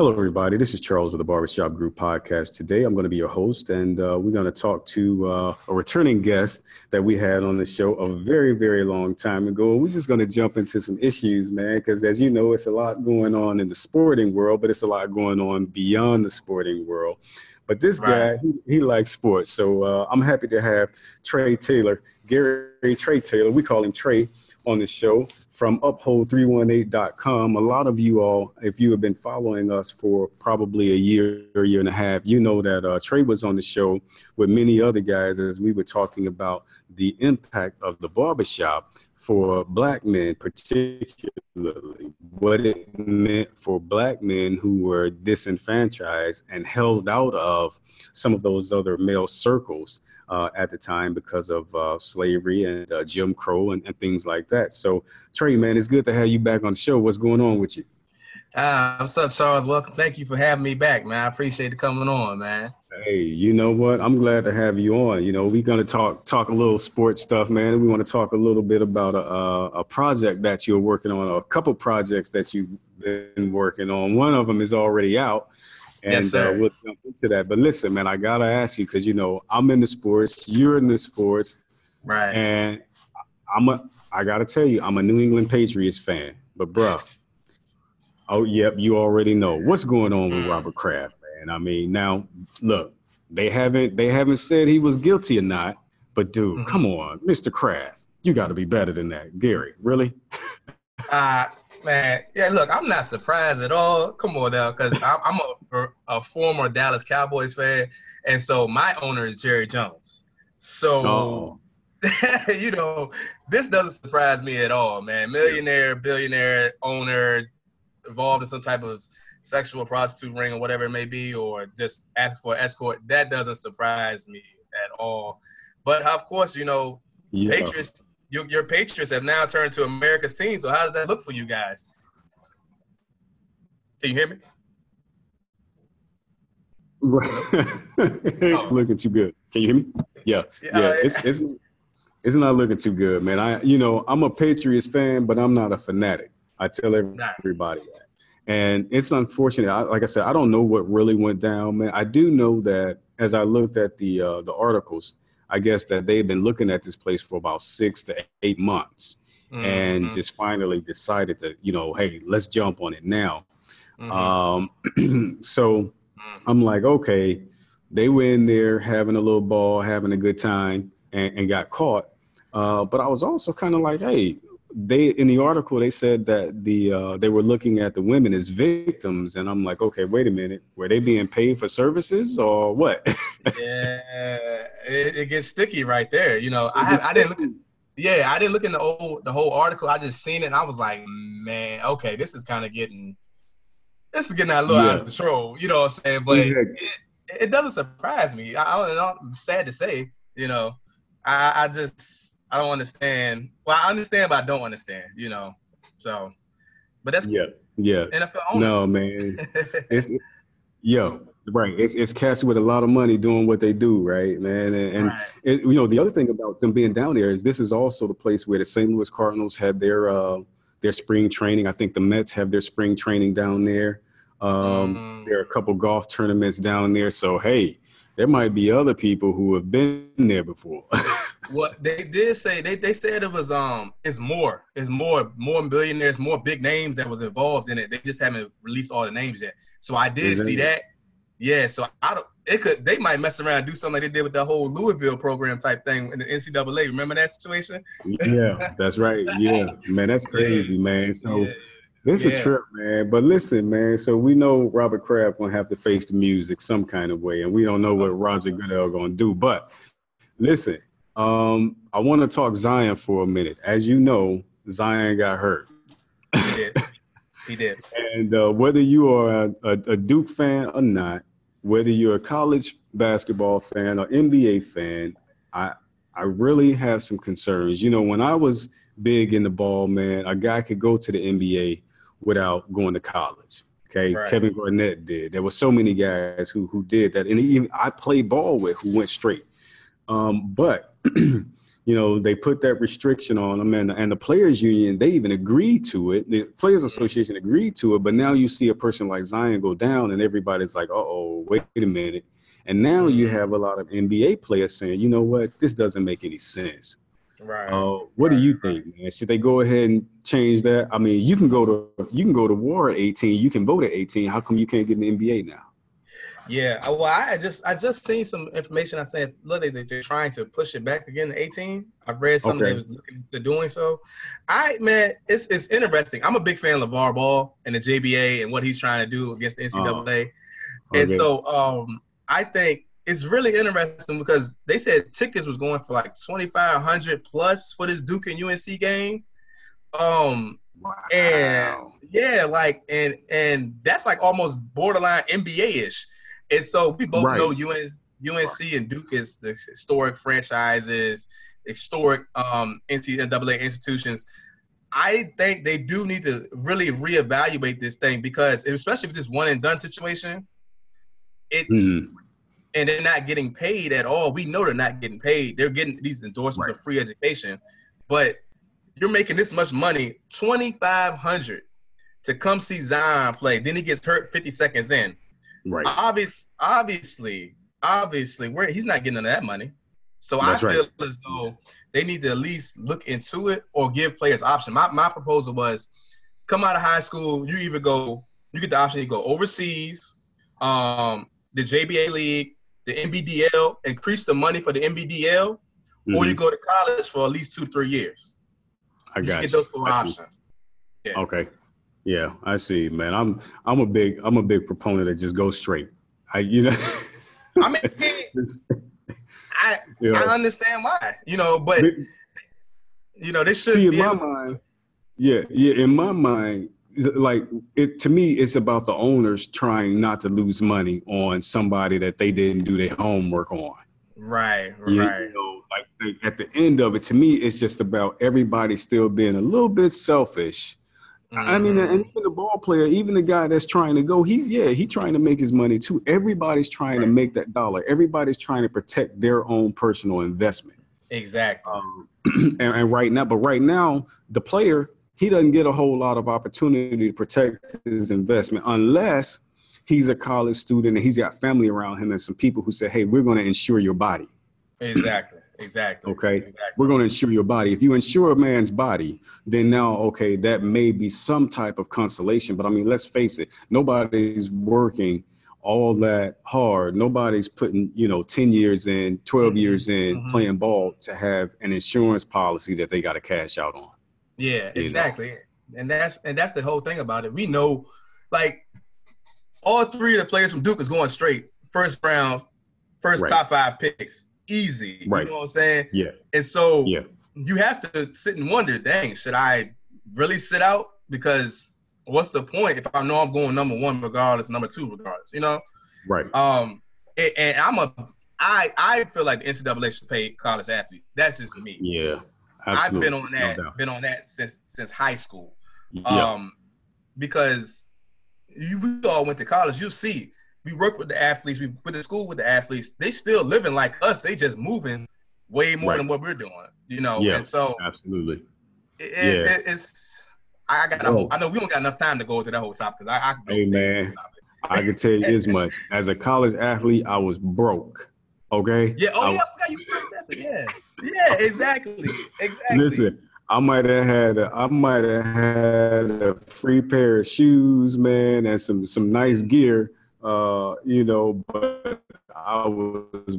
Hello, everybody. This is Charles with the Barbershop Group podcast. Today, I'm going to be your host, and uh, we're going to talk to uh, a returning guest that we had on the show a very, very long time ago. We're just going to jump into some issues, man, because as you know, it's a lot going on in the sporting world, but it's a lot going on beyond the sporting world. But this right. guy, he, he, likes sports, so uh, I'm happy to have Trey Taylor, Gary Trey Taylor. We call him Trey on the show from uphold318.com. A lot of you all, if you have been following us for probably a year or year and a half, you know that uh, Trey was on the show with many other guys as we were talking about the impact of the barbershop for black men, particularly what it meant for black men who were disenfranchised and held out of some of those other male circles uh, at the time because of uh, slavery and uh, Jim Crow and, and, things like that. So, Trey, man, it's good to have you back on the show. What's going on with you? Uh, what's up, Charles? Welcome. Thank you for having me back, man. I appreciate the coming on, man. Hey, you know what? I'm glad to have you on. You know, we're gonna talk talk a little sports stuff, man. We want to talk a little bit about a, a project that you're working on, a couple projects that you've been working on. One of them is already out, and yes, uh, we'll jump into that. But listen, man, I gotta ask you because you know I'm in the sports, you're in the sports, right? And I'm a, I gotta tell you, I'm a New England Patriots fan. But bro, oh yep, you already know what's going on with mm. Robert Kraft, man. I mean, now look, they haven't they haven't said he was guilty or not, but dude, mm-hmm. come on, Mr. Kraft, you got to be better than that, Gary. Really? uh Man, yeah, look, I'm not surprised at all. Come on now, because I'm a, a former Dallas Cowboys fan, and so my owner is Jerry Jones. So, oh. you know, this doesn't surprise me at all, man. Millionaire, billionaire, owner, involved in some type of sexual prostitute ring or whatever it may be, or just ask for escort. That doesn't surprise me at all. But of course, you know, yeah. Patriots your, your Patriots have now turned to America's team. So how does that look for you guys? Can you hear me? oh. looking too good. Can you hear me? Yeah, yeah. yeah. Uh, it's, it's it's not looking too good, man. I you know I'm a Patriots fan, but I'm not a fanatic. I tell everybody that, and it's unfortunate. I, like I said, I don't know what really went down, man. I do know that as I looked at the uh, the articles, I guess that they've been looking at this place for about six to eight months mm-hmm. and just finally decided to, you know, hey, let's jump on it now. Mm-hmm. Um, so mm-hmm. I'm like, okay, they were in there having a little ball, having a good time, and, and got caught. Uh, but I was also kind of like, hey, they in the article they said that the uh, they were looking at the women as victims, and I'm like, okay, wait a minute, were they being paid for services or what? yeah, it, it, gets sticky right there. You know, I have, I didn't look. At, yeah, I didn't look in the old the whole article. I just seen it, and I was like, man, okay, this is kind of getting this is getting a little yeah. out of control. You know what I'm saying? But yeah. it, it, doesn't surprise me. I, I, I'm sad to say, you know, I, I just I don't understand. Well, I understand, but I don't understand. You know, so. But that's yeah, yeah. NFL owners. No, man. it's yo, right. It's it's cats with a lot of money doing what they do, right, man. And, and right. It, you know, the other thing about them being down there is this is also the place where the St. Louis Cardinals had their uh, their spring training. I think the Mets have their spring training down there. Um, mm. There are a couple golf tournaments down there. So hey, there might be other people who have been there before. what they did say, they, they said it was um it's more, it's more, more billionaires, more big names that was involved in it. They just haven't released all the names yet. So I did see that. Yeah, so I don't. It could. They might mess around and do something like they did with the whole Louisville program type thing in the NCAA. Remember that situation? Yeah, that's right. Yeah, man, that's crazy, yeah. man. So. Yeah. This is yeah. a trip, man. But listen, man. So we know Robert Kraft gonna have to face the music some kind of way, and we don't know what Roger Goodell gonna do. But listen, um, I want to talk Zion for a minute. As you know, Zion got hurt. He did. he did. and uh, whether you are a, a, a Duke fan or not, whether you're a college basketball fan or NBA fan, I I really have some concerns. You know, when I was big in the ball, man, a guy could go to the NBA without going to college. Okay, right. Kevin Garnett did. There were so many guys who who did that, and even I played ball with who went straight. Um, but you know, they put that restriction on them, and, and the players' union they even agreed to it. The players' association agreed to it, but now you see a person like Zion go down, and everybody's like, "Oh, wait a minute." And now you mm-hmm. have a lot of NBA players saying, "You know what? This doesn't make any sense." Right. Uh, what right, do you think, right. man? Should they go ahead and change that? I mean, you can go to you can go to war at 18. You can vote at 18. How come you can't get in the NBA now? Yeah, well, I just I just seen some information. I said, look, they, they're trying to push it back again to 18. I've read something okay. they was looking to doing so. I man, it's it's interesting. I'm a big fan of LaVar Ball and the JBA and what he's trying to do against the NCAA. Okay. And so um, I think it's really interesting because they said tickets was going for like 2,500 plus for this Duke and UNC game. Um, wow. and yeah, like and and that's like almost borderline NBA ish. And so we both right. know UN, UNC and Duke is the historic franchises, historic um, NCAA institutions. I think they do need to really reevaluate this thing because, especially with this one and done situation, it mm-hmm. and they're not getting paid at all. We know they're not getting paid. They're getting these endorsements right. of free education, but you're making this much money, twenty five hundred, to come see Zion play. Then he gets hurt fifty seconds in. Right. Obvious, obviously, obviously, where he's not getting that money. So That's I feel right. as though they need to at least look into it or give players option. My my proposal was come out of high school, you either go, you get the option to go overseas, um, the JBA league, the NBDL, increase the money for the NBDL, mm-hmm. or you mm-hmm. go to college for at least two, three years. I got you. Get those four options. Yeah. Okay. Yeah, I see, man. I'm I'm a big I'm a big proponent that just go straight. I you know. I mean, I I understand why, you know, but you know, this should see in my mind. Yeah, yeah, in my mind, like it to me, it's about the owners trying not to lose money on somebody that they didn't do their homework on. Right, right. You know, like at the end of it, to me, it's just about everybody still being a little bit selfish Mm-hmm. I mean, and even the ball player, even the guy that's trying to go, he yeah, he trying to make his money too. Everybody's trying right. to make that dollar. Everybody's trying to protect their own personal investment. Exactly. Um, and, and right now, but right now, the player he doesn't get a whole lot of opportunity to protect his investment unless he's a college student and he's got family around him and some people who say, "Hey, we're going to insure your body." Exactly. Exactly. Okay. Exactly. We're going to insure your body. If you insure a man's body, then now, okay, that may be some type of consolation. But I mean, let's face it, nobody's working all that hard. Nobody's putting, you know, 10 years in, 12 mm-hmm. years in mm-hmm. playing ball to have an insurance policy that they got to cash out on. Yeah, exactly. Know? And that's and that's the whole thing about it. We know like all three of the players from Duke is going straight first round, first right. top five picks easy. Right. You know what I'm saying? Yeah. And so yeah. you have to sit and wonder, dang, should I really sit out? Because what's the point if I know I'm going number one regardless, number two regardless, you know? Right. Um and, and I'm a I I feel like the NCAA should pay college athletes. That's just me. Yeah. Absolutely. I've been on that, no been on that since since high school. Yeah. Um because you we all went to college, you see we work with the athletes, we put the school with the athletes. They still living like us. They just moving way more right. than what we're doing. You know. Yeah. And so absolutely. It, yeah. It, it's. I got. Whole, I know we don't got enough time to go into that whole topic because I. I hey man, I can tell you as much. As a college athlete, I was broke. Okay. Yeah. Oh I, yeah. I forgot you. Yeah. Yeah. Exactly. Exactly. Listen. I might have had a, I might have had a free pair of shoes, man, and some some nice gear uh, you know, but I was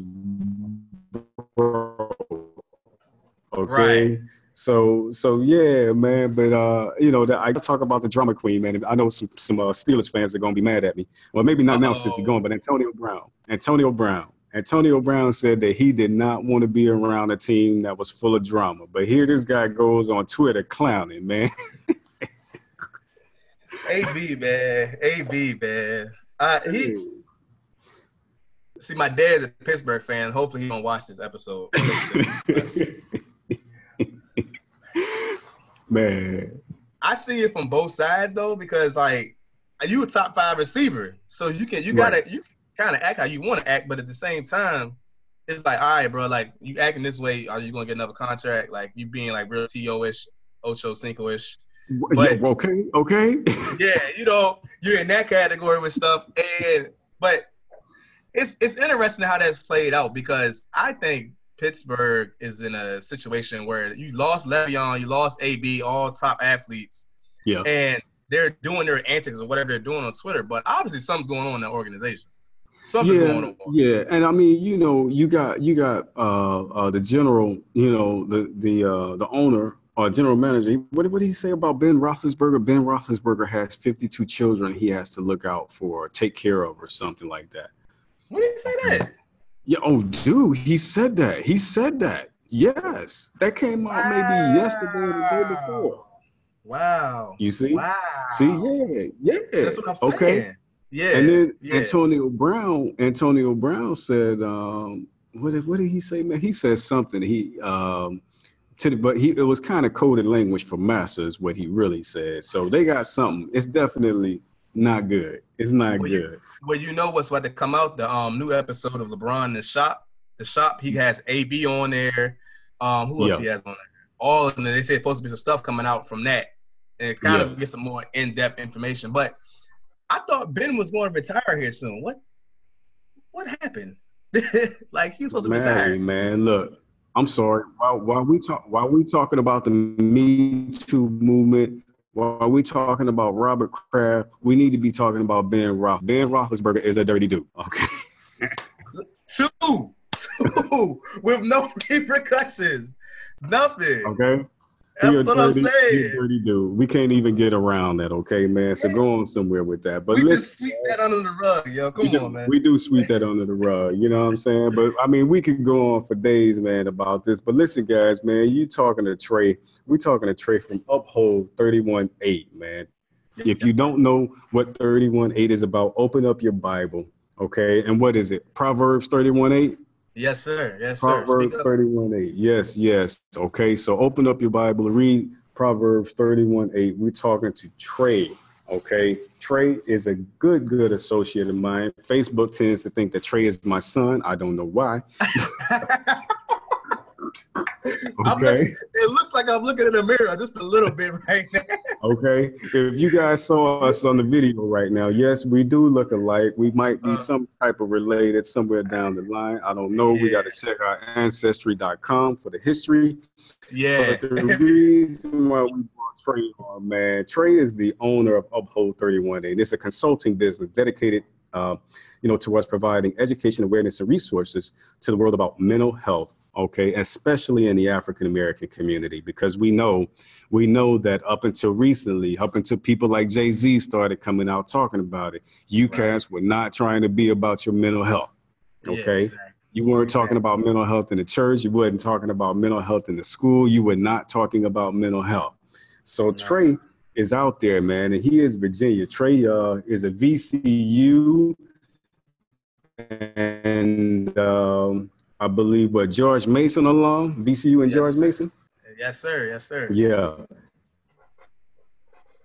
okay. Right. So so yeah, man. But uh, you know, I talk about the drama queen, man. I know some some uh, Steelers fans are gonna be mad at me. Well, maybe not Uh-oh. now since he's gone, but Antonio Brown. Antonio Brown. Antonio Brown said that he did not want to be around a team that was full of drama. But here this guy goes on Twitter clowning, man. AB man, AB man. Uh, he see my dad's a Pittsburgh fan. Hopefully, he don't watch this episode. Man, I see it from both sides though, because like you a top five receiver, so you can you gotta right. you kind of act how you want to act, but at the same time, it's like, all right, bro, like you acting this way, are you gonna get another contract? Like you being like real TO-ish, Ocho Cinco-ish. But, okay, okay. yeah, you know, you're in that category with stuff. And but it's it's interesting how that's played out because I think Pittsburgh is in a situation where you lost Le'Veon, you lost AB, all top athletes. Yeah. And they're doing their antics or whatever they're doing on Twitter, but obviously something's going on in that organization. Something's yeah, going on. Yeah, and I mean, you know, you got you got uh, uh, the general, you know, the the uh, the owner or general manager. What, what did he say about Ben Roethlisberger? Ben Roethlisberger has 52 children he has to look out for, take care of, or something like that. What did he say that? Yeah. Oh, dude, he said that. He said that. Yes, that came out wow. maybe yesterday or the day before. Wow. You see? Wow. See, yeah, yeah. That's what I'm saying. Okay. Yeah. And then yeah. Antonio Brown, Antonio Brown said, um, what did, what did he say, man? He said something. He um to the, but he it was kind of coded language for masters what he really said. So they got something. It's definitely not good. It's not well, good. You, well, you know what's about to come out? The um new episode of LeBron the shop. The shop. He has AB on there. Um, who else yeah. he has on there? All of them. They say supposed to be some stuff coming out from that, and kind yeah. of get some more in depth information. But I thought Ben was going to retire here soon. What? What happened? like he's supposed man, to retire. Man, look, I'm sorry. While, while we talk, while we talking about the Me Too movement, while we talking about Robert Kraft, we need to be talking about Ben Roth. Ben Roethlisberger is a dirty dude. Okay. two, two, with no repercussions, nothing. Okay. That's what dirty, I'm saying. dirty dude. We can't even get around that, okay, man. So go on somewhere with that. But we listen, just sweep that under the rug, yo. Come on, do, man. We do sweep that under the rug. You know what I'm saying? But I mean, we could go on for days, man, about this. But listen, guys, man, you talking to Trey. We talking to Trey from Uphold 31.8, man. If you don't know what 31.8 is about, open up your Bible, okay? And what is it? Proverbs 31.8? Yes, sir. Yes, sir. Proverbs 31 8. Yes, yes. Okay, so open up your Bible and read Proverbs 31 8. We're talking to Trey. Okay, Trey is a good, good associate of mine. Facebook tends to think that Trey is my son. I don't know why. okay. It looks like I'm looking in the mirror just a little bit right now. okay. If you guys saw us on the video right now, yes, we do look alike. We might be uh, some type of related somewhere down the line. I don't know. Yeah. We got to check our ancestry.com for the history. Yeah. But the reason why we brought Trey on, man, Trey is the owner of Uphold 31 and it's a consulting business dedicated uh, you know, towards providing education, awareness, and resources to the world about mental health okay especially in the african american community because we know we know that up until recently up until people like jay-z started coming out talking about it UCAS right. were not trying to be about your mental health okay yeah, exactly. you weren't exactly. talking about mental health in the church you weren't talking about mental health in the school you were not talking about mental health so no. trey is out there man and he is virginia trey uh, is a vcu and um, I believe, what George Mason alum, VCU and yes, George sir. Mason. Yes, sir. Yes, sir. Yeah.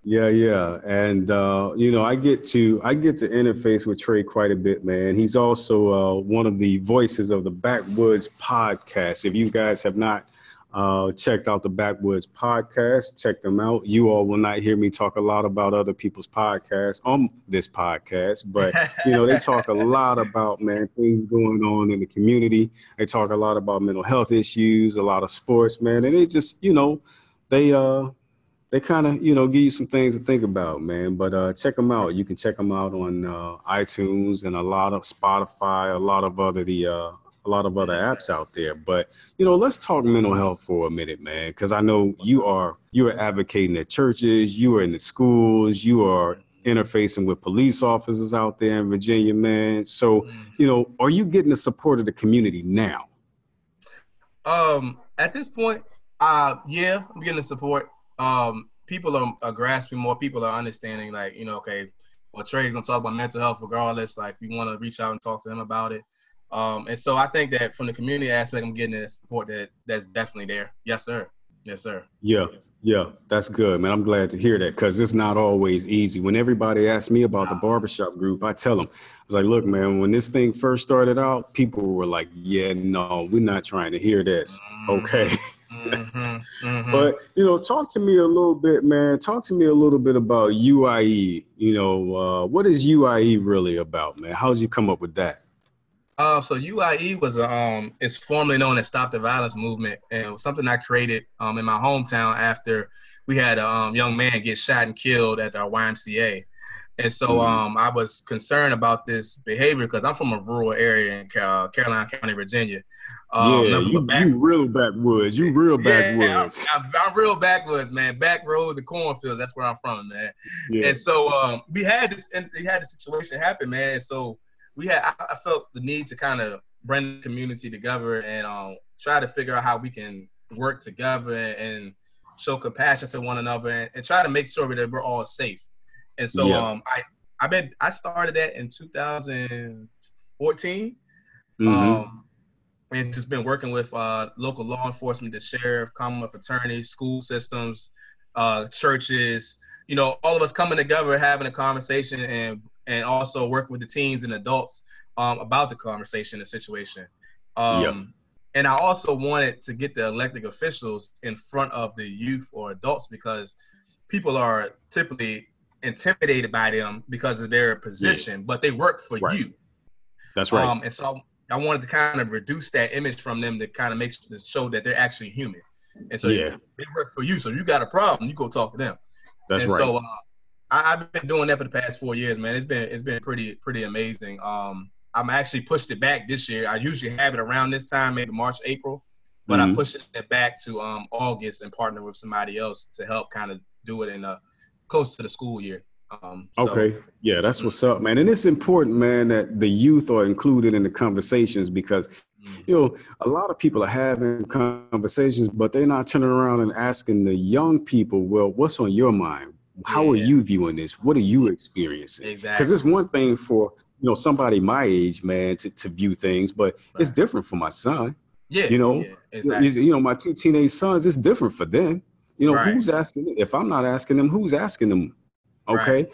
Yeah, yeah, and uh, you know, I get to I get to interface with Trey quite a bit, man. He's also uh, one of the voices of the Backwoodz podcast. If you guys have not uh, checked out the Backwoodz podcast. Check them out. You all will not hear me talk a lot about other people's podcasts on this podcast, but you know they talk a lot about man things going on in the community. They talk a lot about mental health issues, a lot of sports, man, and they just you know they uh they kind of you know give you some things to think about, man. But uh, check them out. You can check them out on uh, iTunes and a lot of Spotify, a lot of other the uh, a lot of other apps out there. But you know, let's talk mental health for a minute, man, because I know you are you are advocating at churches, you are in the schools, you are interfacing with police officers out there in Virginia, man. So, mm. you know, are you getting the support of the community now? Um, at this point, uh, yeah, I'm getting the support. Um, people are, are grasping more. People are understanding, like, you know, okay, well, Trey's gonna talk about mental health regardless. Like, we want to reach out and talk to him about it. Um, and so I think that from the community aspect, I'm getting the support that that's definitely there. Yes, sir. Yes, sir. Yeah, yeah, that's good, man. I'm glad to hear that because it's not always easy. When everybody asks me about the barbershop group, I tell them, I was like, look, man, when this thing first started out, people were like, yeah, no, we're not trying to hear this. Mm-hmm. Okay. Mm-hmm. Mm-hmm. But, you know, talk to me a little bit, man. Talk to me a little bit about UIE. You know, uh, what is UIE really about, man? How did you come up with that? Uh, so UIE was um, it's formerly known as Stop the Violence Movement, and it was something I created um, in my hometown after we had a um, young man get shot and killed at our YMCA. And so mm-hmm. um, I was concerned about this behavior because I'm from a rural area in Car- Caroline County, Virginia. Um, yeah, you, back- you real backwoods. You real backwoods. Yeah, I'm, I'm, I'm, real backwoods, man. Back roads and cornfields. That's where I'm from, man. Yeah. And so um, we had this, and we had the situation happen, man. So we had I, I felt the need to kind of bring the community together and um, try to figure out how we can work together and, show compassion to one another and, and, try to make sure that we're all safe. And so yeah. um, I I been I started that in 2014. Mm-hmm. Um, and just been working with uh, local law enforcement, the sheriff, Commonwealth attorneys, school systems, uh, churches, you know, all of us coming together, having a conversation and and also work with the teens and adults um, about the conversation and situation. Um, yep. And I also wanted to get the elected officials in front of the youth or adults because people are typically intimidated by them because of their position, yeah. but they work for right. you. That's right. Um, and so I wanted to kind of reduce that image from them to kind of make to show that they're actually human. And so yeah. they work for you. So you got a problem, you go talk to them. That's and right. So uh, I, have been doing that for the past four years, man. It's been it's been pretty pretty amazing. Um, I'm actually pushed it back this year. I usually have it around this time, maybe March, April, but mm-hmm. I pushed it back to um, August and partner with somebody else to help kind of do it in a close to the school year. Um, so. Okay, yeah, that's what's up, man. And it's important, man, that the youth are included in the conversations because mm-hmm. you know a lot of people are having conversations, but they're not turning around and asking the young people, well, what's on your mind? How yeah. are you viewing this? What are you experiencing? Exactly. Because it's one thing for you know somebody my age, man, to, to view things, but right. it's different for my son. Yeah. You know, yeah, exactly. you, know, my two teenage sons, it's different for them. You know, right. who's asking? If I'm not asking them, who's asking them? Okay. Right.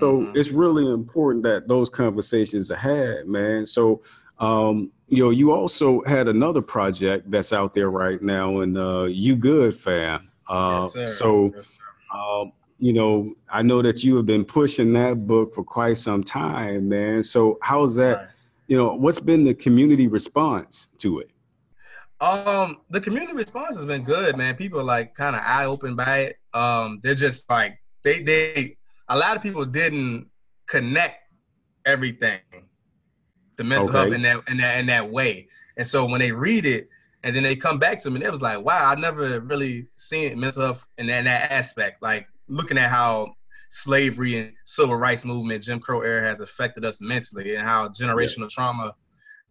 So mm-hmm. it's really important that those conversations are had, man. So, um, you know, you also had another project that's out there right now, and uh, you good, fam. Uh, yes, so, yes, um, you know, I know that you have been pushing that book for quite some time, man. So how's that? Right. You know, what's been the community response to it? Um, the community response has been good, man. People are like kind of eye open by it. Um, they're just like they they a lot of people didn't connect everything to mental okay. health in that in that in that way. And so when they read it and then they come back to me, and it was like, wow, I never really seen mental health in that, in that aspect. Like looking at how slavery and civil rights movement, Jim Crow era has affected us mentally and how generational yeah. trauma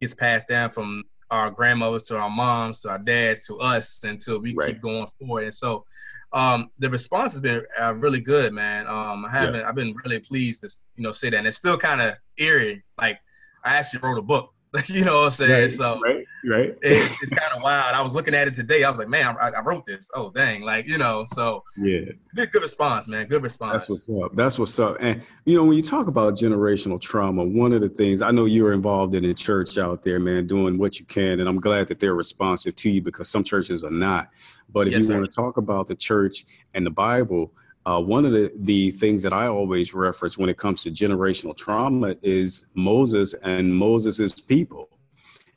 gets passed down from our grandmothers to our moms to our dads to us until we right. keep going forward. And so um, the response has been uh, really good, man. Um, I haven't, yeah. I've been really pleased to, you know, say that. And it's still kind of eerie. Like I actually wrote a book you know what I'm saying? Right, so right, right. It, it's kind of wild. I was looking at it today. I was like, man, I, I, wrote this. Oh, dang! Like you know, so yeah, good, good response, man. Good response. That's what's up. That's what's up. And you know, when you talk about generational trauma, one of the things I know you're involved in the church out there, man, doing what you can, and I'm glad that they're responsive to you because some churches are not. But if yes, you sir. want to talk about the church and the Bible uh, one of the, the things that I always reference when it comes to generational trauma is Moses and Moses's people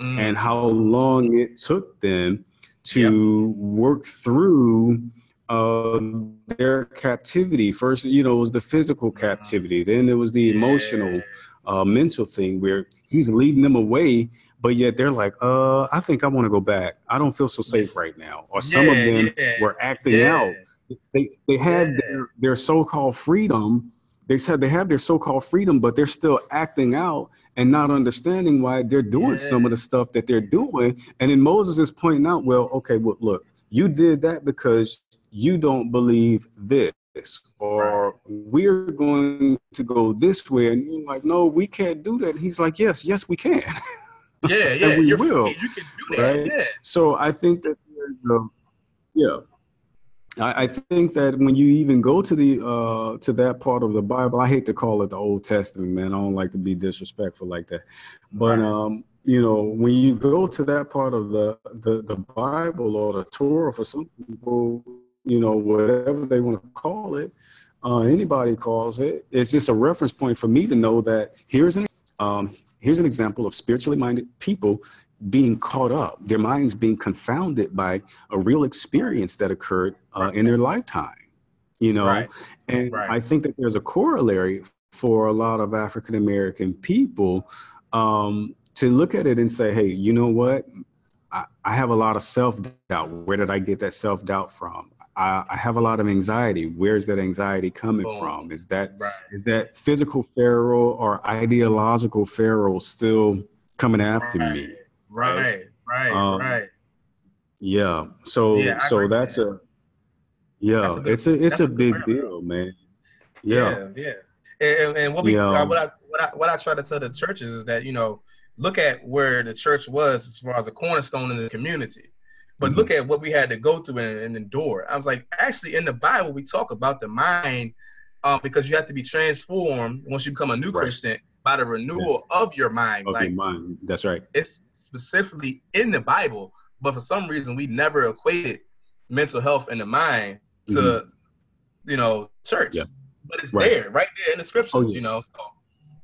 mm. and how long it took them to yep. work through uh, their captivity. First, you know, it was the physical mm-hmm. captivity. Then it was the yeah. emotional, uh, mental thing where he's leading them away, but yet they're like, uh, I think I want to go back. I don't feel so safe right now. Or some yeah, of them yeah. were acting out they they had their, their so-called freedom they said they have their so-called freedom but they're still acting out and not understanding why they're doing yeah. some of the stuff that they're doing. And then moses is pointing out well okay well look you did that because you don't believe this or we're going to go this way. And you're like no we can't do that. And he's like yes yes we can. Yeah yeah we you're will you can do that. right? Yeah. so i think that yeah I, I, think that when you even go to the uh, to that part of the Bible, I hate to call it the Old Testament, man. I don't like to be disrespectful like that, but um, you know, when you go to that part of the the, the Bible or the Torah, for some people, you know, whatever they want to call it, uh, anybody calls it, it's just a reference point for me to know that here's an um, here's an example of spiritually minded people being caught up, their minds being confounded by a real experience that occurred uh, right. in their lifetime, you know? Right. And right. I think that there's a corollary for a lot of African American people um, to look at it and say, hey, you know what? I, I have a lot of self doubt. Where did I get that self doubt from? I, I, have a lot of anxiety. Where's that anxiety coming oh, from? Is that right. is that physical Pharaoh or ideological Pharaoh still coming after right. me? Right, right, um, right. Yeah. So yeah, so that's a yeah, that's a good, it's a it's a, a big deal, man. Yeah, yeah. yeah. And, and, what we yeah. uh, what I what I what I try to tell the churches is that you know look at where the church was as far as a cornerstone in the community. But mm-hmm. look at what we had to go through and, and, endure. I was like, actually, in the Bible, we talk about the mind um, because you have to be transformed once you become a new right. Christian by the renewal yeah. of your mind. Of like, your mind. That's right. It's specifically in the Bible, but for some reason we never equated mental health and the mind to, mm-hmm. you know, church. Yeah. But it's right. there, right there in the scriptures, oh, yeah. you know. So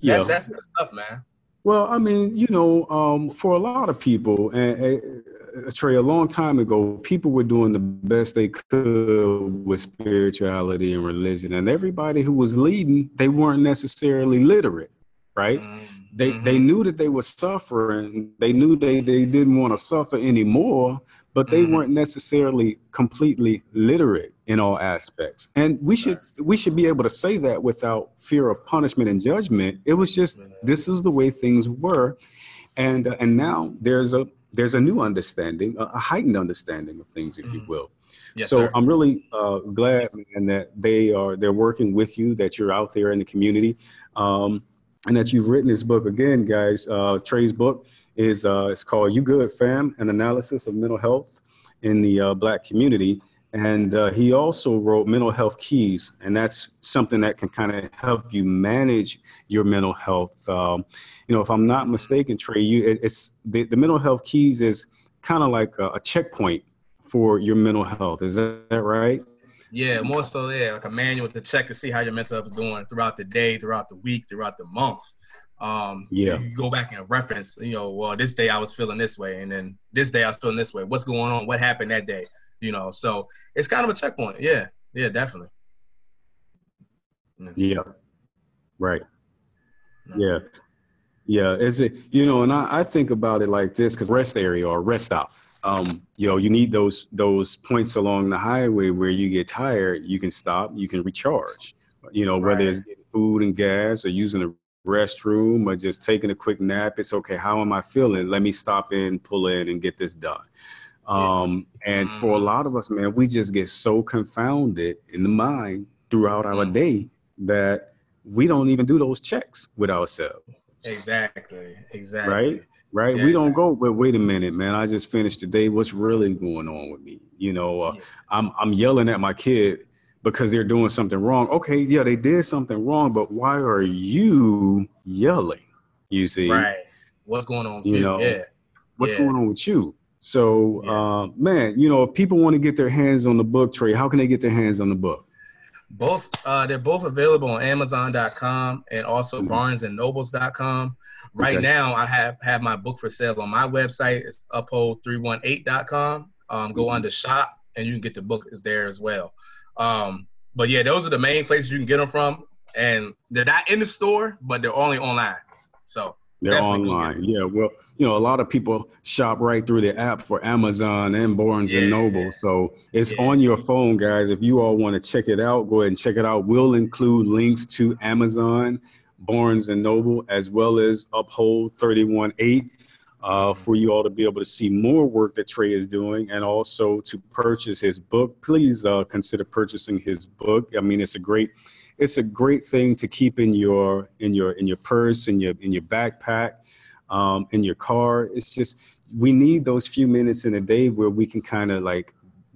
yeah. that's, that's good stuff, man. Well, I mean, you know, um, for a lot of people, and, and Trey, a long time ago, people were doing the best they could with spirituality and religion, and everybody who was leading, they weren't necessarily literate right? Mm-hmm. They they mm-hmm. knew that they were suffering. They knew they, they didn't want to suffer anymore, but they mm-hmm. weren't necessarily completely literate in all aspects. And we should we should be able to say that without fear of punishment and judgment. It was just this is the way things were, and uh, and now there's a there's a new understanding, a, heightened understanding of things, if mm-hmm. you will. Yes, so sir. I'm really uh, glad and that they are they're working with you, that you're out there in the community. Um, and that you've written this book again, guys. Uh, Trey's book is uh, it's called "You Good Fam: An Analysis of Mental Health in the uh, Black Community." And uh, he also wrote Mental Health Keys, and that's something that can kind of help you manage your mental health. Um, you know, if I'm not mistaken, Trey, you it, it's the, the mental health keys is kind of like a, a checkpoint for your mental health. Is that, that right? Yeah, more so yeah, like a manual to check to see how your mental health is doing throughout the day, throughout the week, throughout the month. Um, yeah, you go back and reference. You know, well, this day I was feeling this way, and then this day I was feeling this way. What's going on? What happened that day? You know, so it's kind of a checkpoint. Yeah, yeah, definitely. Yeah. yeah. Right. No. Yeah. Yeah. Is it you know, and I, I think about it like this because rest area or rest stop um, you know, you need those those points along the highway where you get tired, you can stop, you can recharge. You know, right. whether it's getting food and gas or using the restroom or just taking a quick nap, it's okay. How am I feeling? Let me stop in, pull in, and get this done. Um, and for a mm-hmm. lot of us, man, we just get so confounded in the mind throughout our mm-hmm. day that we don't even do those checks with ourselves. Exactly. Exactly. Right right? Yeah, we don't go, but wait a minute, man. I just finished the day. What's really going on with me? You know, uh, yeah. I'm I'm yelling at my kid because they're doing something wrong. Okay, yeah, they did something wrong, but why are you yelling? You see, right? What's going on? You, you know, yeah. What's yeah. going on with you? So, uh, man, you know, if people want to get their hands on the book, Trey, how can they get their hands on the book? Both, uh, they're both available on Amazon.com and also mm-hmm. BarnesandNobles.com. Right okay. now, I have have my book for sale on my website. It's uphold318.com. Um, go mm-hmm. under shop and you can get the book is there as well. Um, but yeah, those are the main places you can get them from, and they're not in the store, but they're only online. So they're online. Yeah, well, you know, a lot of people shop right through the app for Amazon and Barnes yeah. and Noble. So it's yeah. on your phone, guys. If you all want to check it out, go ahead and check it out. We'll include links to Amazon Barnes and Noble, as well as Uphold 318, uh, for you all to be able to see more work that Trey is doing, and also to purchase his book. Please uh, consider purchasing his book. I mean, it's a great, it's a great thing to keep in your in your in your purse, in your in your backpack, um, in your car. It's just we need those few minutes in a day where we can kind of like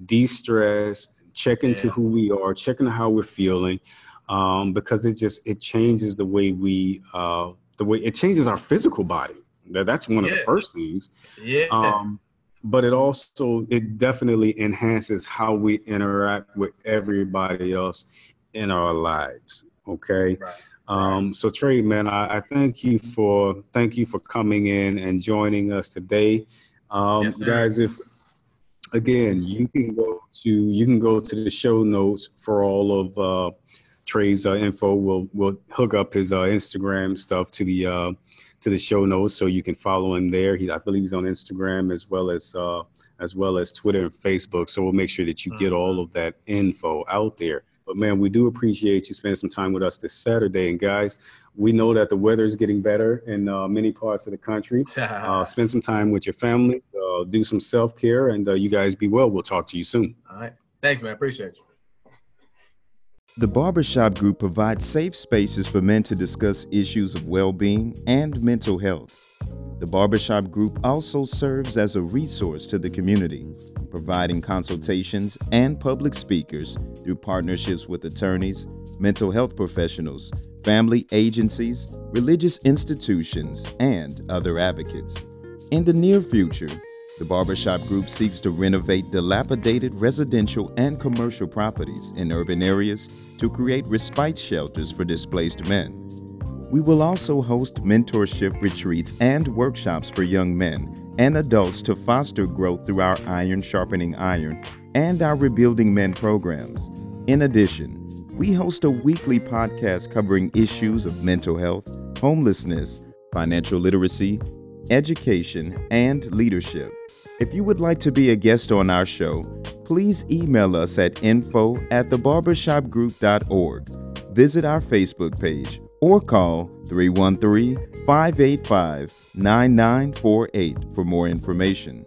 de-stress, check into yeah. who we are, check into how we're feeling, um, because it just it changes the way we uh, the way it changes our physical body. That's one of the first things. Yeah. Um, but it also it definitely enhances how we interact with everybody else in our lives. Okay. Right. Um, so Trey, man, I, I, thank you for thank you for coming in and joining us today. Um, yes, guys, if again you can go to you can go to the show notes for all of uh, Trey's uh, info. We'll we'll hook up his uh, Instagram stuff to the uh, to the show notes so you can follow him there. He I believe he's on Instagram as well as uh, as well as Twitter and Facebook. So we'll make sure that you get all of that info out there. But man, we do appreciate you spending some time with us this Saturday. And guys, we know that the weather is getting better in uh, many parts of the country. Uh, spend some time with your family, uh, do some self care, and uh, you guys be well. We'll talk to you soon. All right. Thanks, man. Appreciate you. The Barbershop Group provides safe spaces for men to discuss issues of well being and mental health. The Barbershop Group also serves as a resource to the community, providing consultations and public speakers through partnerships with attorneys, mental health professionals, family agencies, religious institutions, and other advocates. In the near future, the Barbershop Group seeks to renovate dilapidated residential and commercial properties in urban areas to create respite shelters for displaced men. We will also host mentorship retreats and workshops for young men and adults to foster growth through our Iron Sharpening Iron and our Rebuilding Men programs. In addition, we host a weekly podcast covering issues of mental health, homelessness, financial literacy, education, and leadership. If you would like to be a guest on our show, please email us at info at thebarbershopgroup.org. Visit our Facebook page or call 313 585 9948 for more information.